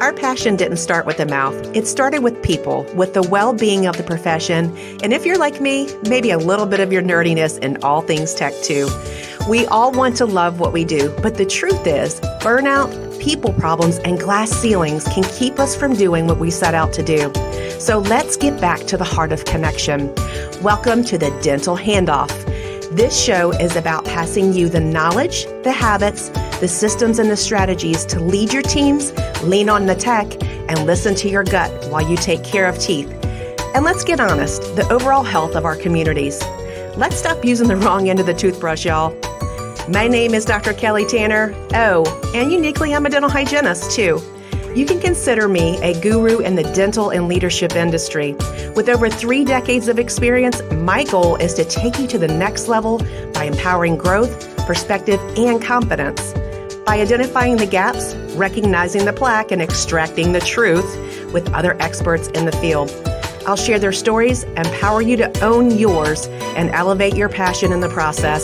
Our passion didn't start with the mouth. It started with people, with the well being of the profession, and if you're like me, maybe a little bit of your nerdiness in all things tech too. We all want to love what we do, but the truth is, burnout, people problems, and glass ceilings can keep us from doing what we set out to do. So let's get back to the heart of connection. Welcome to the Dental Handoff. This show is about passing you the knowledge, the habits, the systems, and the strategies to lead your teams, lean on the tech, and listen to your gut while you take care of teeth. And let's get honest the overall health of our communities. Let's stop using the wrong end of the toothbrush, y'all. My name is Dr. Kelly Tanner. Oh, and uniquely, I'm a dental hygienist too. You can consider me a guru in the dental and leadership industry. With over three decades of experience, my goal is to take you to the next level by empowering growth, perspective, and confidence. By identifying the gaps, recognizing the plaque, and extracting the truth with other experts in the field. I'll share their stories, empower you to own yours, and elevate your passion in the process.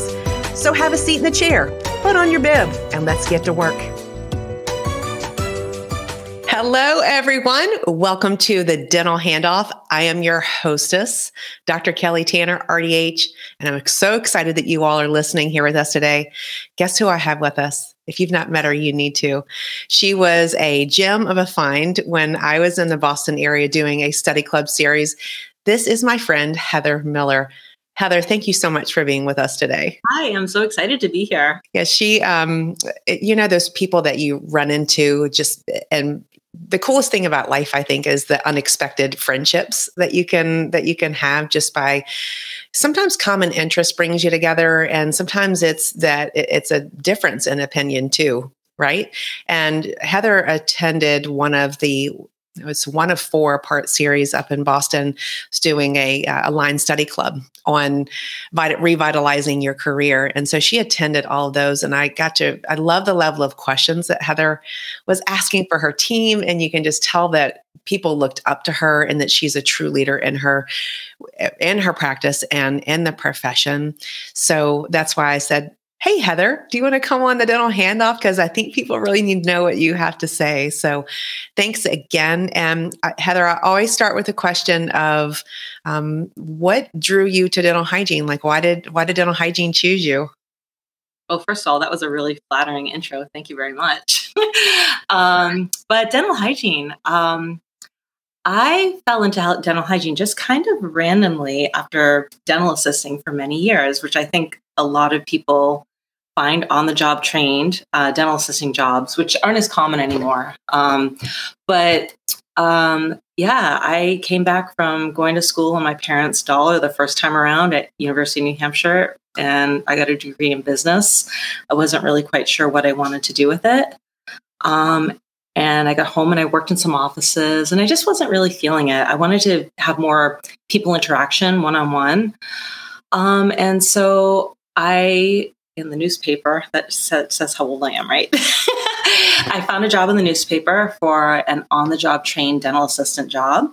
So have a seat in the chair, put on your bib, and let's get to work. Hello, everyone. Welcome to the Dental Handoff. I am your hostess, Dr. Kelly Tanner, RDH, and I'm so excited that you all are listening here with us today. Guess who I have with us? If you've not met her, you need to. She was a gem of a find when I was in the Boston area doing a study club series. This is my friend, Heather Miller. Heather, thank you so much for being with us today. Hi, I'm so excited to be here. Yeah, she, um, you know, those people that you run into just and the coolest thing about life i think is the unexpected friendships that you can that you can have just by sometimes common interest brings you together and sometimes it's that it's a difference in opinion too right? And heather attended one of the it was one of four part series up in Boston. Was doing a, uh, a line study club on vit- revitalizing your career, and so she attended all of those. And I got to I love the level of questions that Heather was asking for her team, and you can just tell that people looked up to her and that she's a true leader in her in her practice and in the profession. So that's why I said Hey, Heather, do you want to come on the dental handoff? Because I think people really need to know what you have to say. So thanks again. And uh, Heather, I always start with a question of um, what drew you to dental hygiene? Like, why did, why did dental hygiene choose you? Well, first of all, that was a really flattering intro. Thank you very much. um, but dental hygiene, um, I fell into dental hygiene just kind of randomly after dental assisting for many years, which I think a lot of people find on the job trained uh, dental assisting jobs, which aren't as common anymore. Um, but um, yeah, I came back from going to school on my parents' dollar the first time around at University of New Hampshire, and I got a degree in business. I wasn't really quite sure what I wanted to do with it. Um, and I got home and I worked in some offices, and I just wasn't really feeling it. I wanted to have more people interaction one on one. And so I in the newspaper that says, says how old I am, right? I found a job in the newspaper for an on the job trained dental assistant job.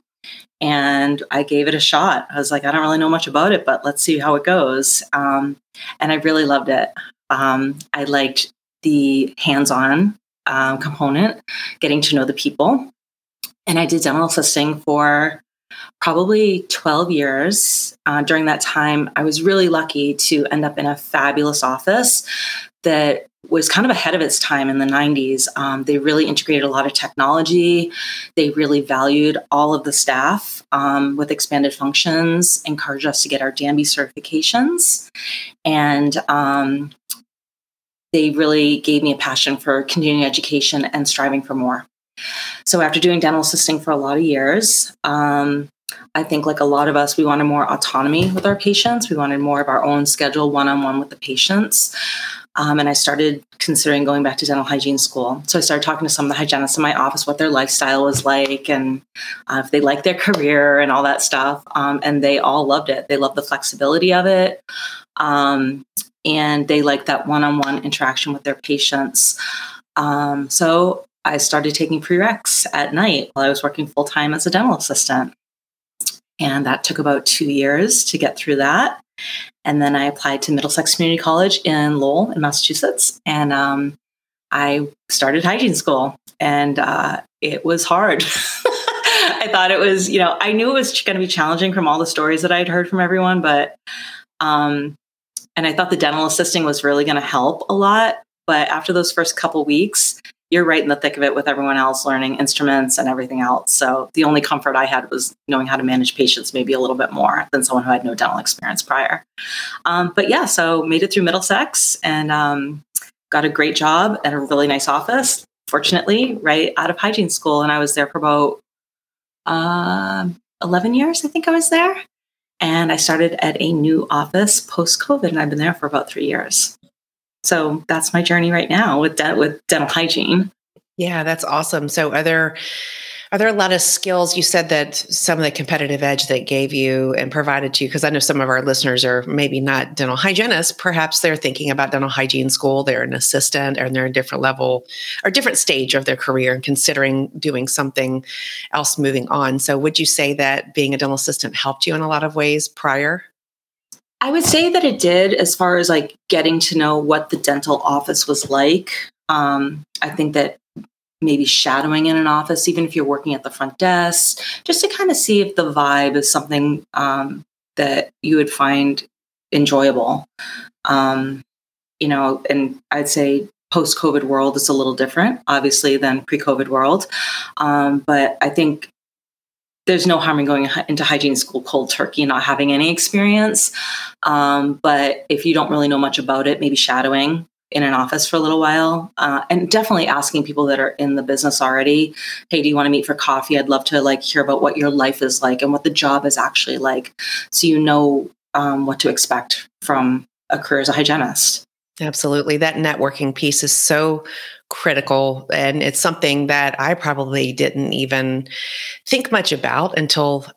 And I gave it a shot. I was like, I don't really know much about it, but let's see how it goes. Um, and I really loved it. Um, I liked the hands on um, component, getting to know the people. And I did dental assisting for probably 12 years. Uh, during that time, I was really lucky to end up in a fabulous office that was kind of ahead of its time in the 90s. Um, they really integrated a lot of technology. They really valued all of the staff um, with expanded functions, encouraged us to get our DANB certifications. And um, they really gave me a passion for continuing education and striving for more. So after doing dental assisting for a lot of years, um, I think, like a lot of us, we wanted more autonomy with our patients. We wanted more of our own schedule, one on one with the patients. Um, and I started considering going back to dental hygiene school. So I started talking to some of the hygienists in my office, what their lifestyle was like, and uh, if they liked their career and all that stuff. Um, and they all loved it. They loved the flexibility of it. Um, and they like that one on one interaction with their patients. Um, so I started taking prereqs at night while I was working full time as a dental assistant. And that took about two years to get through that. And then I applied to Middlesex Community College in Lowell, in Massachusetts. And um, I started hygiene school. And uh, it was hard. I thought it was, you know, I knew it was going to be challenging from all the stories that I'd heard from everyone, but, um, and I thought the dental assisting was really going to help a lot. But after those first couple weeks, you're right in the thick of it with everyone else learning instruments and everything else. So the only comfort I had was knowing how to manage patients maybe a little bit more than someone who had no dental experience prior. Um, but yeah, so made it through Middlesex and um, got a great job at a really nice office. Fortunately, right out of hygiene school, and I was there for about uh, 11 years, I think I was there. And I started at a new office post COVID, and I've been there for about three years. So that's my journey right now with de- with dental hygiene. Yeah, that's awesome. So are there are there a lot of skills? You said that some of the competitive edge that gave you and provided to you, because I know some of our listeners are maybe not dental hygienists. Perhaps they're thinking about dental hygiene school. They're an assistant and they're a different level or different stage of their career and considering doing something else moving on. So, would you say that being a dental assistant helped you in a lot of ways prior? I would say that it did as far as like getting to know what the dental office was like. Um, I think that maybe shadowing in an office, even if you're working at the front desk, just to kind of see if the vibe is something um, that you would find enjoyable. Um, you know, and I'd say post COVID world is a little different, obviously, than pre COVID world. Um, but I think there's no harm in going into hygiene school cold turkey, not having any experience. Um, but if you don't really know much about it, maybe shadowing in an office for a little while uh, and definitely asking people that are in the business already hey do you want to meet for coffee? I'd love to like hear about what your life is like and what the job is actually like so you know um, what to expect from a career as a hygienist. Absolutely. That networking piece is so critical and it's something that i probably didn't even think much about until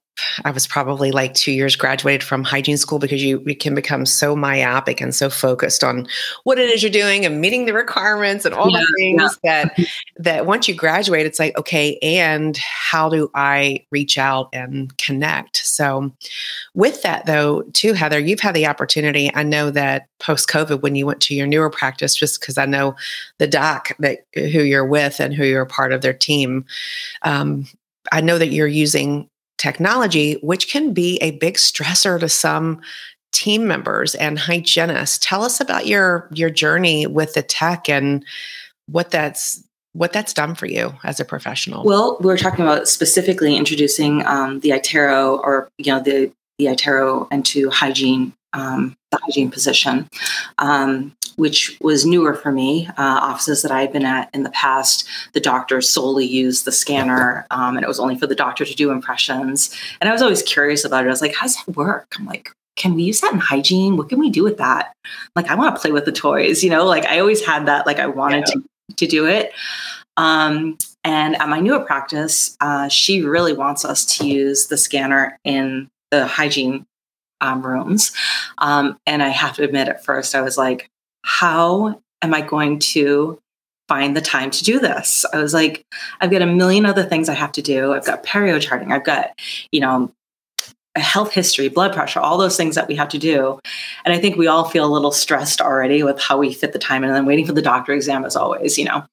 I was probably like two years graduated from hygiene school because you, you can become so myopic and so focused on what it is you're doing and meeting the requirements and all yeah, the things yeah. that that once you graduate, it's like, okay, and how do I reach out and connect? So with that though, too, Heather, you've had the opportunity. I know that post COVID when you went to your newer practice, just because I know the doc that who you're with and who you're a part of their team. Um, I know that you're using technology, which can be a big stressor to some team members and hygienists. Tell us about your your journey with the tech and what that's what that's done for you as a professional. Well, we are talking about specifically introducing um, the iTero or you know the the iTero into hygiene um, the hygiene position. Um, which was newer for me. Uh, offices that I had been at in the past, the doctor solely used the scanner, um, and it was only for the doctor to do impressions. And I was always curious about it. I was like, "How does that work?" I'm like, "Can we use that in hygiene? What can we do with that?" Like, I want to play with the toys. You know, like I always had that. Like, I wanted yeah. to to do it. Um, and at my newer practice, uh, she really wants us to use the scanner in the hygiene um, rooms. Um, and I have to admit, at first, I was like, how am I going to find the time to do this? I was like, I've got a million other things I have to do. I've got perio charting. I've got, you know, health history, blood pressure, all those things that we have to do. And I think we all feel a little stressed already with how we fit the time and then waiting for the doctor exam as always, you know.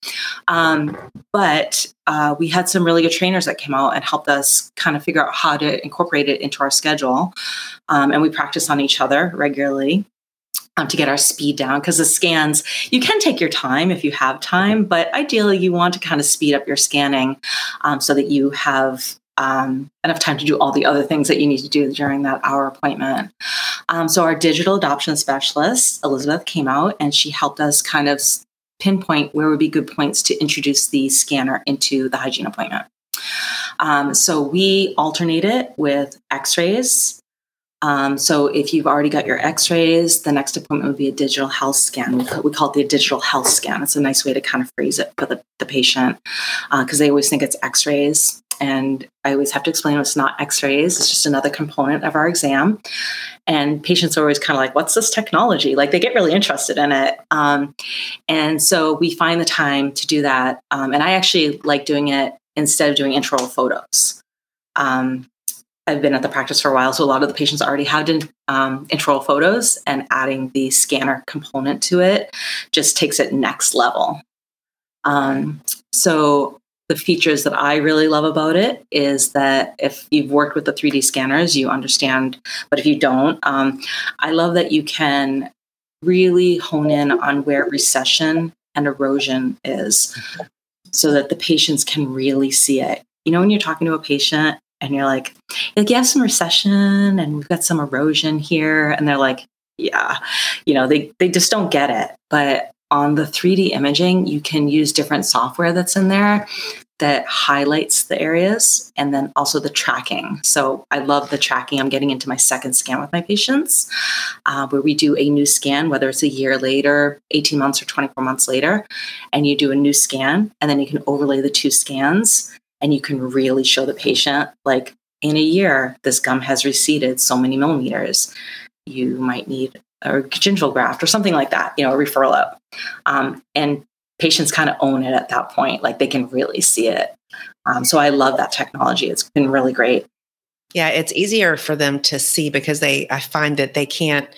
Um, but uh, we had some really good trainers that came out and helped us kind of figure out how to incorporate it into our schedule. Um, and we practice on each other regularly um, to get our speed down because the scans you can take your time if you have time but ideally you want to kind of speed up your scanning um, so that you have um, enough time to do all the other things that you need to do during that hour appointment um, so our digital adoption specialist elizabeth came out and she helped us kind of pinpoint where would be good points to introduce the scanner into the hygiene appointment um, so we alternate it with x-rays um, so if you've already got your x-rays, the next appointment would be a digital health scan. We, call it the digital health scan. It's a nice way to kind of phrase it for the, the patient because uh, they always think it's x-rays. And I always have to explain it's not x-rays. It's just another component of our exam. And patients are always kind of like, what's this technology? Like they get really interested in it. Um, and so we find the time to do that. Um, and I actually like doing it instead of doing intraoral photos. Um, I've been at the practice for a while, so a lot of the patients already in, um, intraoral photos, and adding the scanner component to it just takes it next level. Um, so the features that I really love about it is that if you've worked with the 3D scanners, you understand. But if you don't, um, I love that you can really hone in on where recession and erosion is so that the patients can really see it. You know, when you're talking to a patient and you're like, like you have some recession and we've got some erosion here, and they're like, yeah, you know, they they just don't get it. But on the 3D imaging, you can use different software that's in there that highlights the areas and then also the tracking. So I love the tracking. I'm getting into my second scan with my patients uh, where we do a new scan, whether it's a year later, 18 months, or 24 months later, and you do a new scan and then you can overlay the two scans and you can really show the patient like in a year, this gum has receded so many millimeters. You might need a gingival graft or something like that, you know, a referral out. Um, and patients kind of own it at that point. Like they can really see it. Um, so I love that technology. It's been really great. Yeah, it's easier for them to see because they, I find that they can't,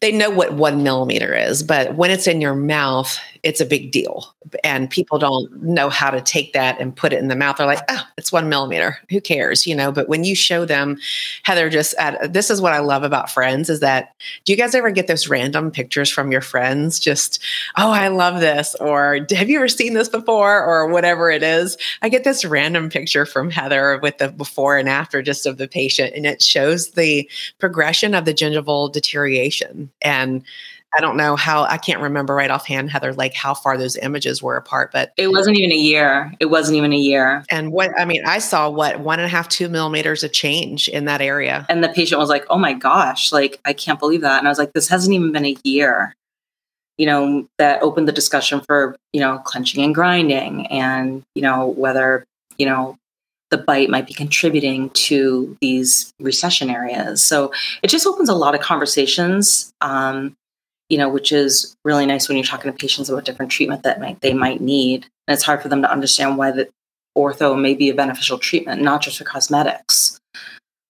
they know what one millimeter is, but when it's in your mouth, it's a big deal. And people don't know how to take that and put it in the mouth. They're like, oh, it's one millimeter. Who cares? You know, but when you show them, Heather, just at, this is what I love about friends is that do you guys ever get those random pictures from your friends? Just, oh, I love this. Or have you ever seen this before? Or whatever it is. I get this random picture from Heather with the before and after just of the patient, and it shows the progression of the gingival deterioration. And I don't know how I can't remember right offhand, Heather, like how far those images were apart, but it wasn't even a year. It wasn't even a year. And what I mean, I saw what one and a half, two millimeters of change in that area. And the patient was like, Oh my gosh, like I can't believe that. And I was like, This hasn't even been a year. You know, that opened the discussion for, you know, clenching and grinding and, you know, whether, you know, the bite might be contributing to these recession areas. So it just opens a lot of conversations. Um, you know, which is really nice when you're talking to patients about different treatment that might, they might need. And it's hard for them to understand why the ortho may be a beneficial treatment, not just for cosmetics,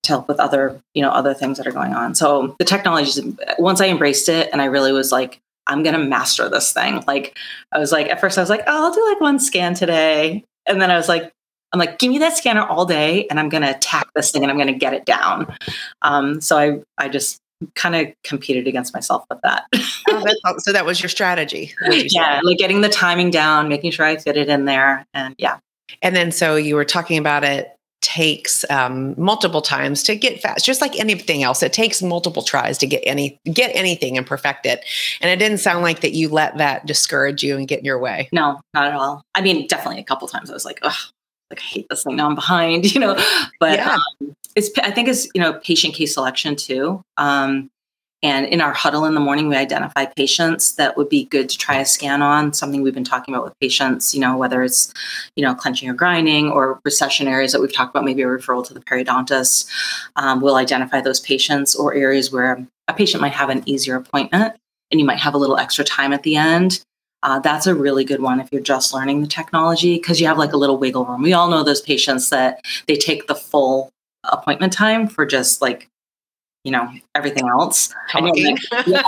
to help with other, you know, other things that are going on. So the technology, once I embraced it and I really was like, I'm to master this thing. Like, I was like, at first I was like, oh, I'll do like one scan today. And then I was like, I'm like, give me that scanner all day and I'm to attack this thing and I'm to get it down. Um, so I, I just kind of competed against myself with that. oh, so that was your strategy. You yeah, like getting the timing down, making sure I fit it in there, and yeah. And then so you were talking about it takes um, multiple times to get fast just like anything else it takes multiple tries to get any get anything and perfect it and it didn't sound like that you let that discourage you and get in your way no not at all i mean definitely a couple times i was like oh like i hate this thing now i'm behind you know but yeah. um, it's I think it's you know patient case selection too. Um, and in our huddle in the morning, we identify patients that would be good to try a scan on. Something we've been talking about with patients, you know, whether it's you know clenching or grinding or recession areas that we've talked about, maybe a referral to the periodontist. Um, we'll identify those patients or areas where a patient might have an easier appointment, and you might have a little extra time at the end. Uh, that's a really good one if you're just learning the technology because you have like a little wiggle room. We all know those patients that they take the full appointment time for just like you know everything else. Like, yeah,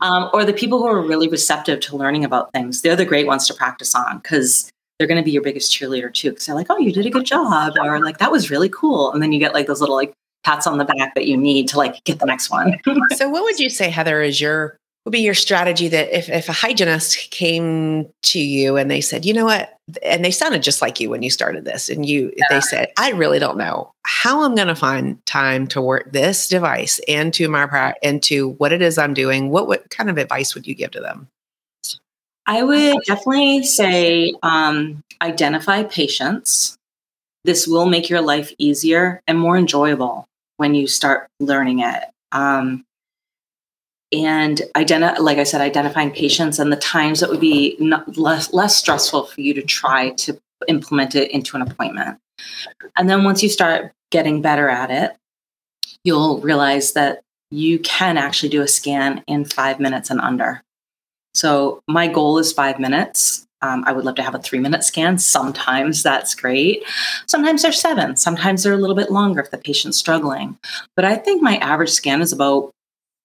um, or the people who are really receptive to learning about things they're the great ones to practice on because they're going to be your biggest cheerleader too because they're like oh you did a good job or like that was really cool and then you get like those little like pats on the back that you need to like get the next one. So what would you say heather is your would be your strategy that if, if a hygienist came to you and they said, you know what, and they sounded just like you when you started this, and you yeah. they said, I really don't know how I'm going to find time to work this device into my into what it is I'm doing. What what kind of advice would you give to them? I would definitely say um, identify patients. This will make your life easier and more enjoyable when you start learning it. Um, and like I said, identifying patients and the times that would be less less stressful for you to try to implement it into an appointment. And then once you start getting better at it, you'll realize that you can actually do a scan in five minutes and under. So my goal is five minutes. Um, I would love to have a three minute scan. Sometimes that's great. Sometimes they're seven. Sometimes they're a little bit longer if the patient's struggling. But I think my average scan is about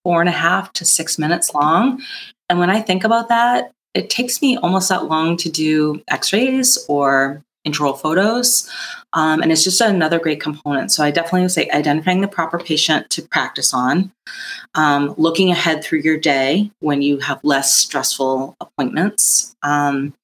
four and a half to six minutes long. And when I think about that, it takes me almost that long to do x-rays or intraoral photos. Um, and it's just another great component. So I definitely would say identifying the proper patient to practice on, um, looking ahead through your day when you have less stressful appointments. Um,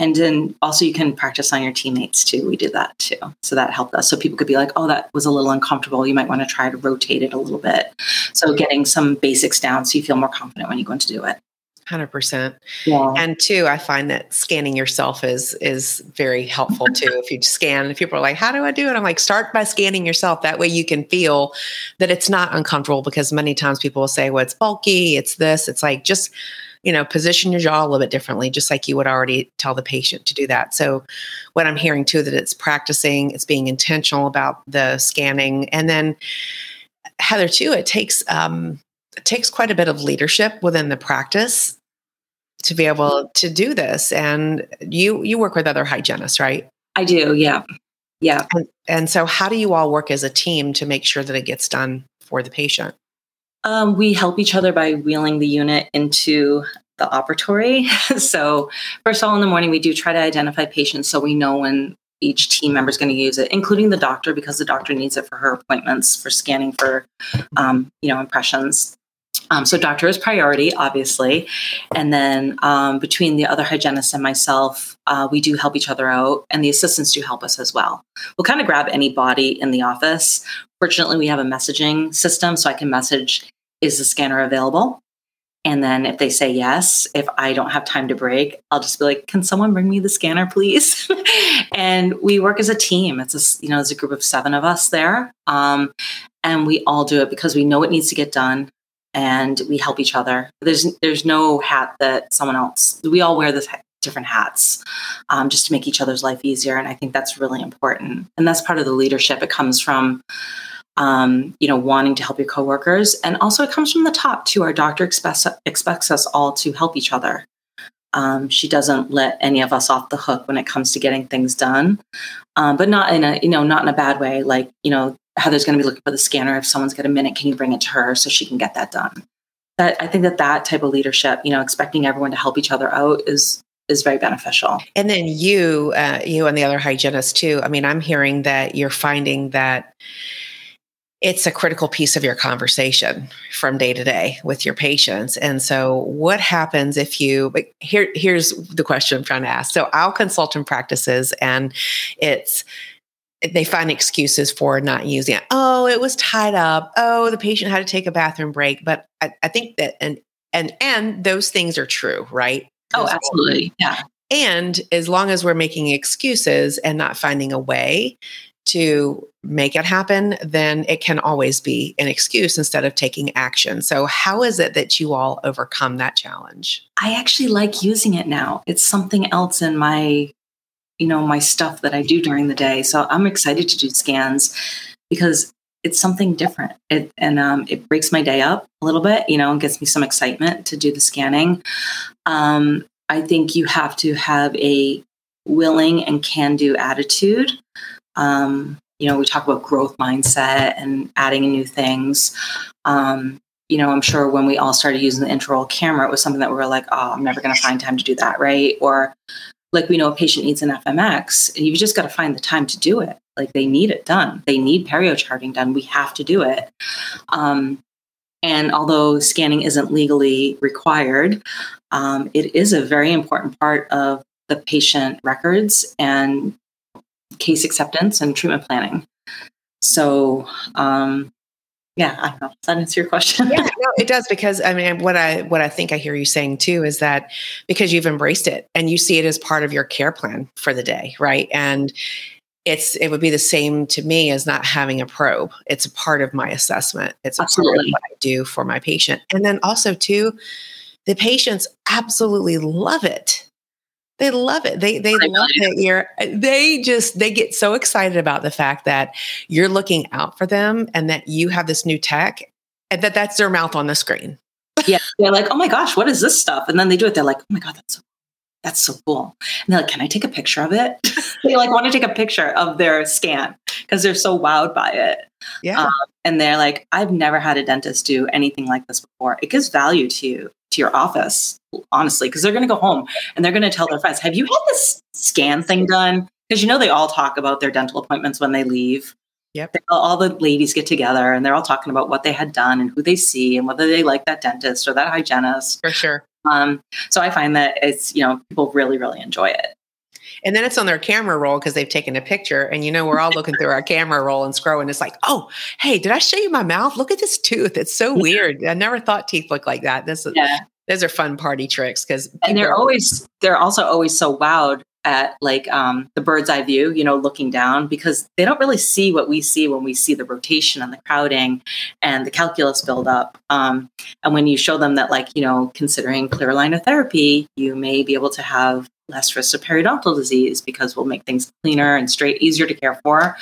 and then also you can practice on your teammates too. We did that too. So that helped us. So people could be like, oh, that was a little uncomfortable. You might want to try to rotate it a little bit. So getting some basics down so you feel more confident when you go in to do it. 100% yeah. and two i find that scanning yourself is is very helpful too if you scan and people are like how do i do it i'm like start by scanning yourself that way you can feel that it's not uncomfortable because many times people will say well it's bulky it's this it's like just you know position your jaw a little bit differently just like you would already tell the patient to do that so what i'm hearing too that it's practicing it's being intentional about the scanning and then heather too it takes um it takes quite a bit of leadership within the practice to be able to do this. And you you work with other hygienists, right? I do, yeah. Yeah. And, and so how do you all work as a team to make sure that it gets done for the patient? Um, we help each other by wheeling the unit into the operatory. so, first of all, in the morning, we do try to identify patients so we know when each team member is going to use it, including the doctor, because the doctor needs it for her appointments for scanning for, um, you know, impressions. Um, so doctor is priority, obviously, and then um, between the other hygienist and myself, uh, we do help each other out, and the assistants do help us as well. We'll kind of grab any body in the office. Fortunately, we have a messaging system, so I can message, "Is the scanner available?" And then if they say yes, if I don't have time to break, I'll just be like, "Can someone bring me the scanner, please?" and we work as a team. It's a you know, there's a group of seven of us there, um, and we all do it because we know it needs to get done and we help each other. There's there's no hat that someone else. We all wear the different hats um, just to make each other's life easier, and I think that's really important. And that's part of the leadership. It comes from um, you know wanting to help your coworkers, and also it comes from the top too. Our doctor expects expects us all to help each other. Um, she doesn't let any of us off the hook when it comes to getting things done, um, but not in a you know not in a bad way. Like you know Heather's going to be looking for the scanner. If someone's got a minute, can you bring it to her so she can get that done? That I think that that type of leadership, you know, expecting everyone to help each other out is is very beneficial. And then you, uh, you and the other hygienists too. I mean, I'm hearing that you're finding that it's a critical piece of your conversation from day to day with your patients. And so, what happens if you? Here, here's the question I'm trying to ask. So, I'll consult in practices, and it's they find excuses for not using it. Oh, it was tied up. Oh, the patient had to take a bathroom break. But I, I think that and and and those things are true, right? Oh, absolutely. Yeah. And as long as we're making excuses and not finding a way to make it happen, then it can always be an excuse instead of taking action. So, how is it that you all overcome that challenge? I actually like using it now. It's something else in my you know my stuff that I do during the day. So I'm excited to do scans because it's something different. It and um, it breaks my day up a little bit. You know, and gets me some excitement to do the scanning. Um, I think you have to have a willing and can do attitude. Um, you know, we talk about growth mindset and adding new things. Um, you know, I'm sure when we all started using the intraoral camera, it was something that we were like, oh, I'm never going to find time to do that, right? Or like we know a patient needs an FMX, and you've just got to find the time to do it. Like they need it done. They need perio charting done. We have to do it. Um, and although scanning isn't legally required, um, it is a very important part of the patient records and case acceptance and treatment planning. So, um, yeah, I don't know. Does that answer your question? yeah, no, it does because I mean, what I what I think I hear you saying too is that because you've embraced it and you see it as part of your care plan for the day, right? And it's it would be the same to me as not having a probe. It's a part of my assessment. It's a absolutely. part of what I do for my patient, and then also too, the patients absolutely love it they love it. They they love it. You're they just they get so excited about the fact that you're looking out for them and that you have this new tech and that that's their mouth on the screen. yeah, they're like, "Oh my gosh, what is this stuff?" And then they do it. They're like, "Oh my god, that's so that's so cool." And they're like, "Can I take a picture of it?" they like want to take a picture of their scan because they're so wowed by it. Yeah. Um, and they're like, "I've never had a dentist do anything like this before. It gives value to you to your office, honestly, because they're going to go home and they're going to tell their friends, "Have you had this scan thing done?" Because you know they all talk about their dental appointments when they leave. Yep. All the ladies get together and they're all talking about what they had done and who they see and whether they like that dentist or that hygienist. For sure. Um, so I find that it's, you know, people really, really enjoy it. And then it's on their camera roll because they've taken a picture. And you know, we're all looking through our camera roll and scrolling. It's like, oh, hey, did I show you my mouth? Look at this tooth. It's so weird. I never thought teeth looked like that. This is yeah. those are fun party tricks because and they're always they're also always so wowed at like um, the bird's eye view, you know, looking down because they don't really see what we see when we see the rotation and the crowding and the calculus buildup. Um, and when you show them that, like, you know, considering clear aligner therapy, you may be able to have less risk of periodontal disease because we'll make things cleaner and straight, easier to care for.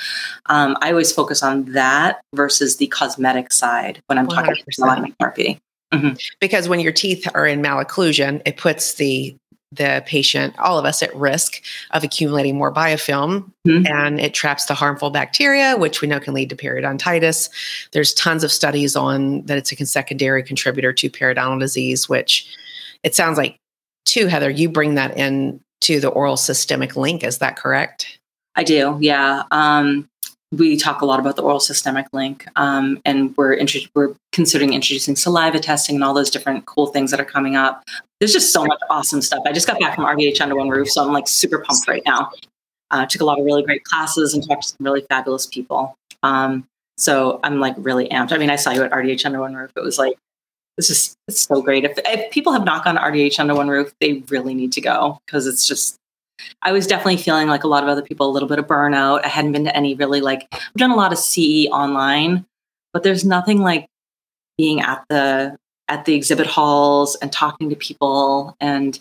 Um, I always focus on that versus the cosmetic side when I'm 100%. talking about therapy. Mm-hmm. Because when your teeth are in malocclusion, it puts the the patient, all of us, at risk of accumulating more biofilm mm-hmm. and it traps the harmful bacteria, which we know can lead to periodontitis. There's tons of studies on that it's a secondary contributor to periodontal disease, which it sounds like, too, Heather, you bring that in to the oral systemic link. Is that correct? I do, yeah. Um, we talk a lot about the oral systemic link, um, and we're we're considering introducing saliva testing and all those different cool things that are coming up. There's just so much awesome stuff. I just got back from RDH Under One Roof, so I'm like super pumped right now. Uh, took a lot of really great classes and talked to some really fabulous people. Um, so I'm like really amped. I mean, I saw you at RDH Under One Roof. It was like this is it's so great. If, if people have not gone to RDH Under One Roof, they really need to go because it's just I was definitely feeling like a lot of other people, a little bit of burnout. I hadn't been to any really like, I've done a lot of CE online, but there's nothing like being at the at the exhibit halls and talking to people and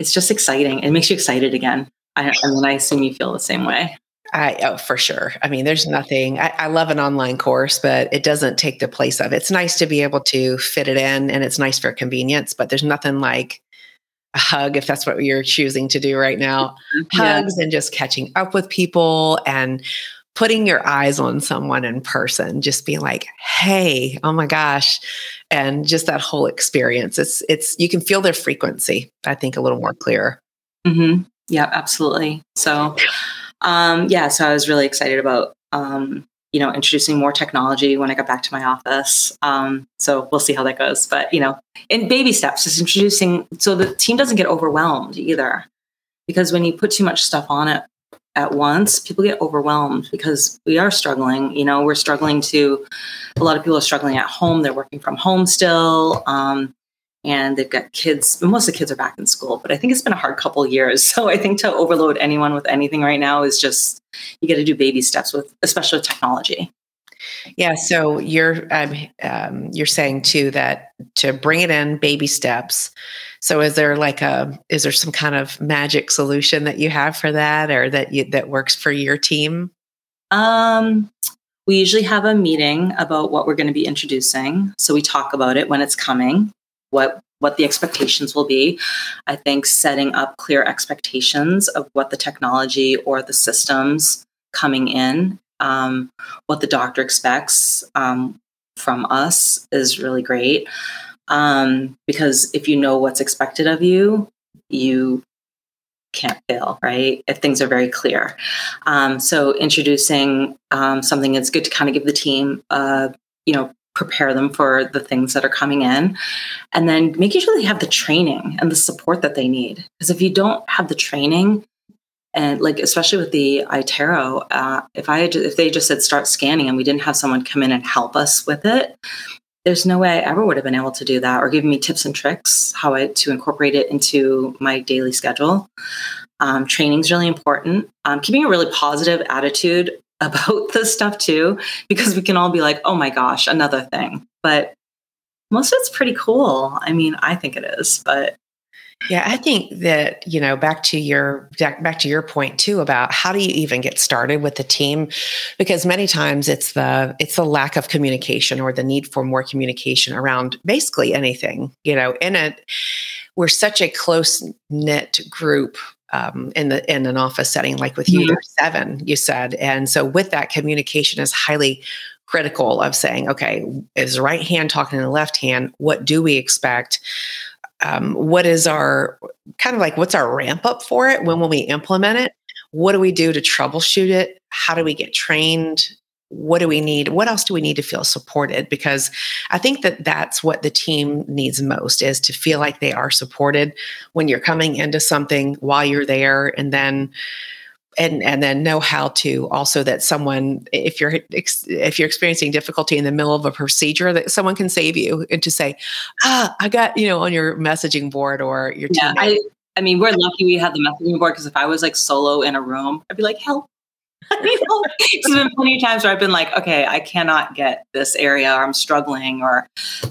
it's just exciting it makes you excited again I, mean, i assume you feel the same way I, oh, for sure. I mean, there's nothing, I, I, love an online course, but it doesn't take the place of it. It's nice to be able to fit it in and it's nice for convenience, but there's nothing like a hug if that's what you're choosing to do right now. Yeah. Hugs and just catching up with people and putting your eyes on someone in person, just being like, "Hey, oh my gosh." And just that whole experience. It's it's you can feel their frequency, I think a little more clear. hmm Yeah, absolutely. So um yeah, so I was really excited about um you know, introducing more technology when I got back to my office. Um, so we'll see how that goes. But you know, in baby steps, just introducing so the team doesn't get overwhelmed either, because when you put too much stuff on it at once, people get overwhelmed because we are struggling. You know, we're struggling to. A lot of people are struggling at home. They're working from home still. Um, and they've got kids most of the kids are back in school but i think it's been a hard couple years. So i think to overload anyone with anything right now is just you got to do baby steps with especially with technology. Yeah so you're um, um, you're saying too that to bring it in baby steps. So is there like a is there some kind of magic solution that you have for that or that you that works for your team? Um we usually have a meeting about what we're going to be introducing. So we talk about it when it's coming what what the expectations will be. I think setting up clear expectations of what the technology or the systems coming in, um, what the doctor expects um, from us is really great. Um, because if you know what's expected of you, you can't fail, right? If things are very clear. Um, so introducing um, something, that's good to kind of give the team, uh, you know, prepare them for the things that are coming in and then making sure they have the training and the support that they need because if you don't have the training and like especially with the iTero, uh, if I if they just said start scanning and we didn't have someone come in and help us with it, there's no way I ever would have been able to do that or give me tips and tricks how I to incorporate it into my daily schedule. Um, training is really important. Um, keeping a really positive attitude about this stuff too, because we can all be like, oh my gosh, another thing. But most of it's pretty cool. I mean, I think it is, but yeah, I think that, you know, back to your back to your point too about how do you even get started with the team because many times it's the it's the lack of communication or the need for more communication around basically anything, you know, in it we're such a close knit group um, in the in an office setting like with you mm-hmm. seven you said and so with that communication is highly critical of saying, okay, is the right hand talking to the left hand? What do we expect? Um, what is our kind of like what's our ramp up for it? When will we implement it? What do we do to troubleshoot it? How do we get trained? What do we need? What else do we need to feel supported? Because i think that that's what the team needs most is to feel like they are supported when you're coming into something while you're there and then and and then know how to also that someone if you're if you're experiencing difficulty in the middle of a procedure that someone can save you and to say ah i got you know on your messaging board or your yeah, I, I mean we're lucky we have the messaging board because if i was like solo in a room i'd be like help there's been plenty of times where I've been like, okay, I cannot get this area, or I'm struggling, or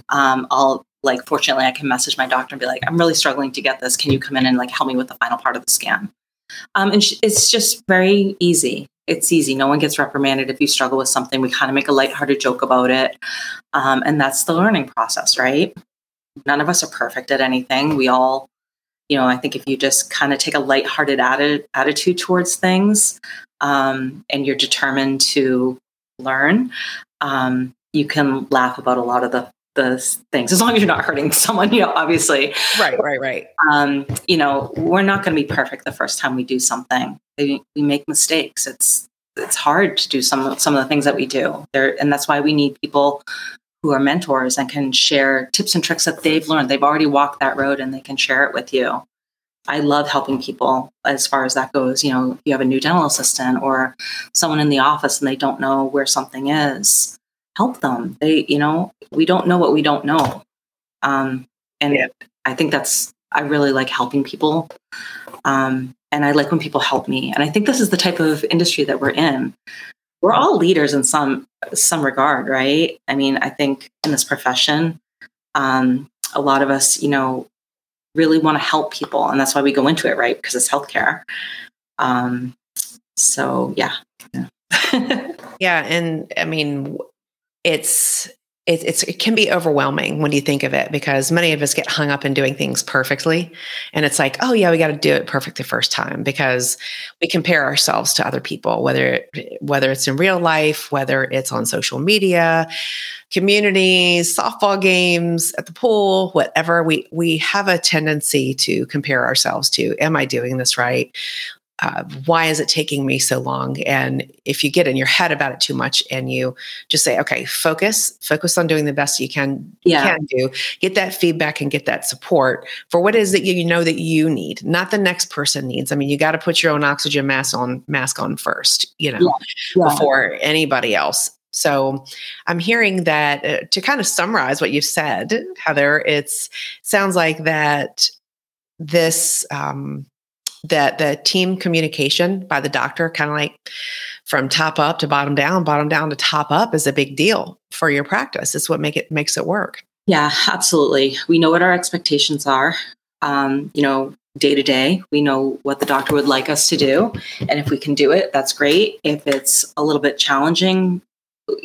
um, I'll like, fortunately, I can message my doctor and be like, I'm really struggling to get this. Can you come in and like help me with the final part of the scan? Um, and sh- it's just very easy. It's easy. No one gets reprimanded if you struggle with something. We kind of make a lighthearted joke about it. Um, and that's the learning process, right? None of us are perfect at anything. We all, you know, I think if you just kind of take a lighthearted atti- attitude towards things um, and you're determined to learn, um, you can laugh about a lot of the the things as long as you're not hurting someone you know obviously. Right right right. Um, you know we're not going to be perfect the first time we do something. We, we make mistakes. It's it's hard to do some of some of the things that we do. There and that's why we need people who are mentors and can share tips and tricks that they've learned they've already walked that road and they can share it with you I love helping people as far as that goes. You know, if you have a new dental assistant or someone in the office and they don't know where something is, help them. They, you know, we don't know what we don't know. Um, and yeah. I think that's, I really like helping people. Um, and I like when people help me. And I think this is the type of industry that we're in. We're all leaders in some some regard, right? I mean, I think in this profession, um, a lot of us, you know, really want to help people, and that's why we go into it, right? Because it's healthcare. Um, so yeah. Yeah. yeah, and I mean, it's it, it's it can be overwhelming when you think of it because many of us get hung up in doing things perfectly. And it's like oh yeah we got to do it perfect the first time because we compare ourselves to other people whether whether it's in real life whether it's on social media communities softball games at the pool whatever. We we have a tendency to compare ourselves to am i doing this right uh, why is it taking me so long? And if you get in your head about it too much and you just say, okay, focus, focus on doing the best you can, yeah. can do, get that feedback and get that support for what is that you know that you need, not the next person needs. I mean, you got to put your own oxygen mask on mask on first, you know, yeah. Yeah. before anybody else. So I'm hearing that uh, to kind of summarize what you've said, Heather, it's sounds like that this um, that the team communication by the doctor, kind of like from top up to bottom down, bottom down to top up, is a big deal for your practice. It's what make it makes it work. Yeah, absolutely. We know what our expectations are. Um, you know, day to day, we know what the doctor would like us to do, and if we can do it, that's great. If it's a little bit challenging,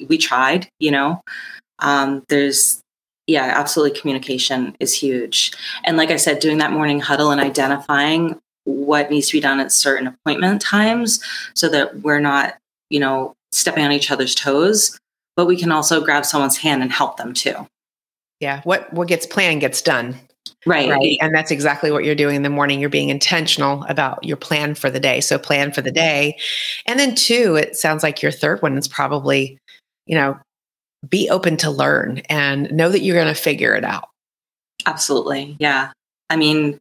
we tried. You know, um, there's yeah, absolutely. Communication is huge. And like I said, doing that morning huddle and identifying what needs to be done at certain appointment times so that we're not, you know, stepping on each other's toes, but we can also grab someone's hand and help them too. Yeah, what what gets planned gets done. Right. right. And that's exactly what you're doing in the morning. You're being intentional about your plan for the day. So plan for the day. And then two, it sounds like your third one is probably, you know, be open to learn and know that you're going to figure it out. Absolutely. Yeah. I mean,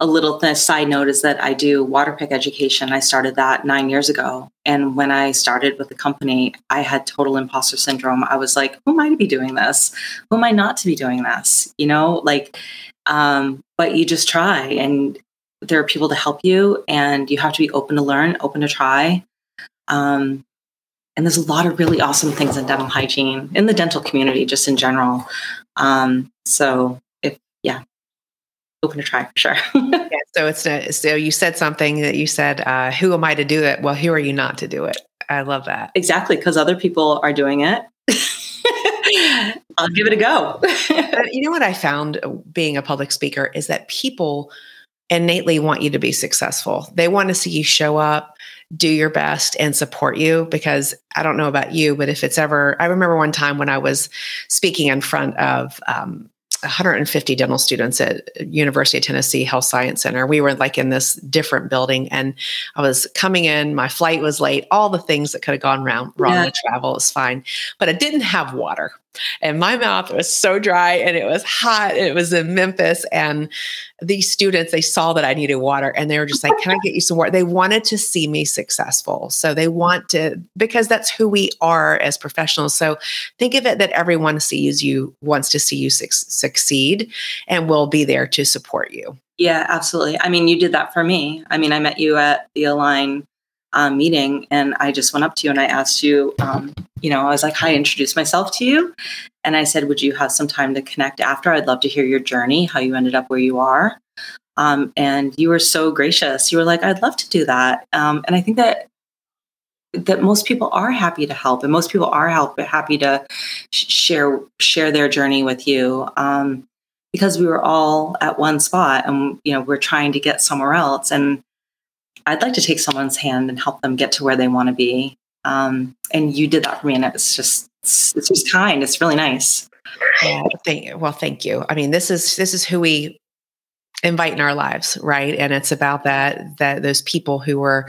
a little side note is that I do Waterpik education. I started that nine years ago. And when I started with the company, I had total imposter syndrome. I was like, who am I to be doing this? Who am I not to be doing this? You know, like, um, but you just try and there are people to help you and you have to be open to learn, open to try. Um, and there's a lot of really awesome things in dental hygiene in the dental community, just in general. Um, so open to try for sure. yeah, so it's a, so you said something that you said, uh, "Who am I to do it?" Well, who are you not to do it? I love that exactly because other people are doing it. I'll give it a go. you know what I found uh, being a public speaker is that people innately want you to be successful. They want to see you show up, do your best, and support you. Because I don't know about you, but if it's ever, I remember one time when I was speaking in front of um, 150 dental students at University of Tennessee Health Science Center. We were like in this different building, and I was coming in. My flight was late. All the things that could have gone wrong, wrong yeah. with travel was fine, but I didn't have water and my mouth was so dry and it was hot it was in memphis and these students they saw that i needed water and they were just like can i get you some water they wanted to see me successful so they want to because that's who we are as professionals so think of it that everyone sees you wants to see you su- succeed and we'll be there to support you yeah absolutely i mean you did that for me i mean i met you at the align um, meeting and I just went up to you and I asked you, um, you know, I was like, hi, introduce myself to you. And I said, would you have some time to connect after? I'd love to hear your journey, how you ended up where you are. Um, and you were so gracious. You were like, I'd love to do that. Um, and I think that that most people are happy to help and most people are help, happy to share share their journey with you um, because we were all at one spot and you know we're trying to get somewhere else and I'd like to take someone's hand and help them get to where they want to be. Um, and you did that for me, and it's just it's, it's just kind. It's really nice. Well, thank, well, thank you. I mean, this is this is who we invite in our lives, right? And it's about that that those people who are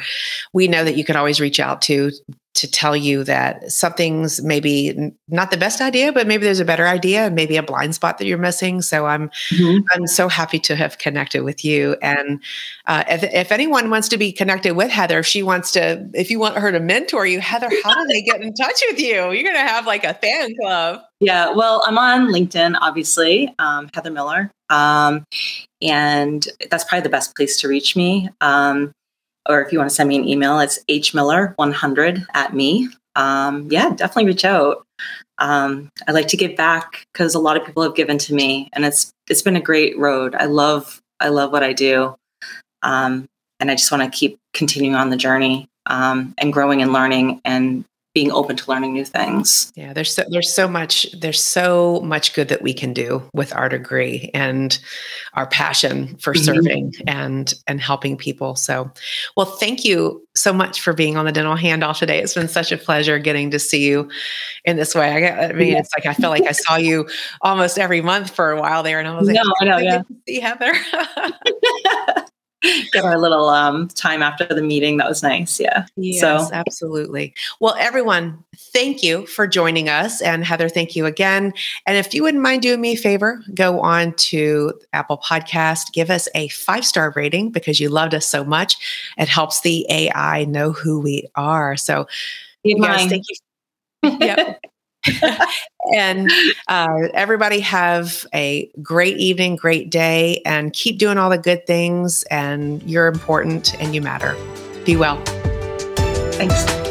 we know that you can always reach out to to tell you that something's maybe not the best idea, but maybe there's a better idea and maybe a blind spot that you're missing. So I'm mm-hmm. I'm so happy to have connected with you. And uh, if, if anyone wants to be connected with Heather, if she wants to, if you want her to mentor you, Heather, how do they get in touch with you? You're to have like a fan club. Yeah, well, I'm on LinkedIn, obviously, um, Heather Miller, um, and that's probably the best place to reach me. Um, or if you want to send me an email, it's hmiller100 at me. Um, yeah, definitely reach out. Um, I like to give back because a lot of people have given to me, and it's it's been a great road. I love I love what I do, um, and I just want to keep continuing on the journey um, and growing and learning and being open to learning new things. Yeah, there's so, there's so much there's so much good that we can do with our degree and our passion for mm-hmm. serving and and helping people. So, well, thank you so much for being on the dental handoff today. It's been such a pleasure getting to see you in this way. I, I mean, yeah. it's like I feel like I saw you almost every month for a while there, and I was like, no, I know, yeah, see Heather. get our little um, time after the meeting. That was nice. Yeah. Yes, so absolutely. Well, everyone, thank you for joining us. And Heather, thank you again. And if you wouldn't mind doing me a favor, go on to Apple Podcast, give us a five star rating because you loved us so much. It helps the AI know who we are. So, guys, thank you. yep. and uh, everybody have a great evening, great day, and keep doing all the good things. And you're important and you matter. Be well. Thanks.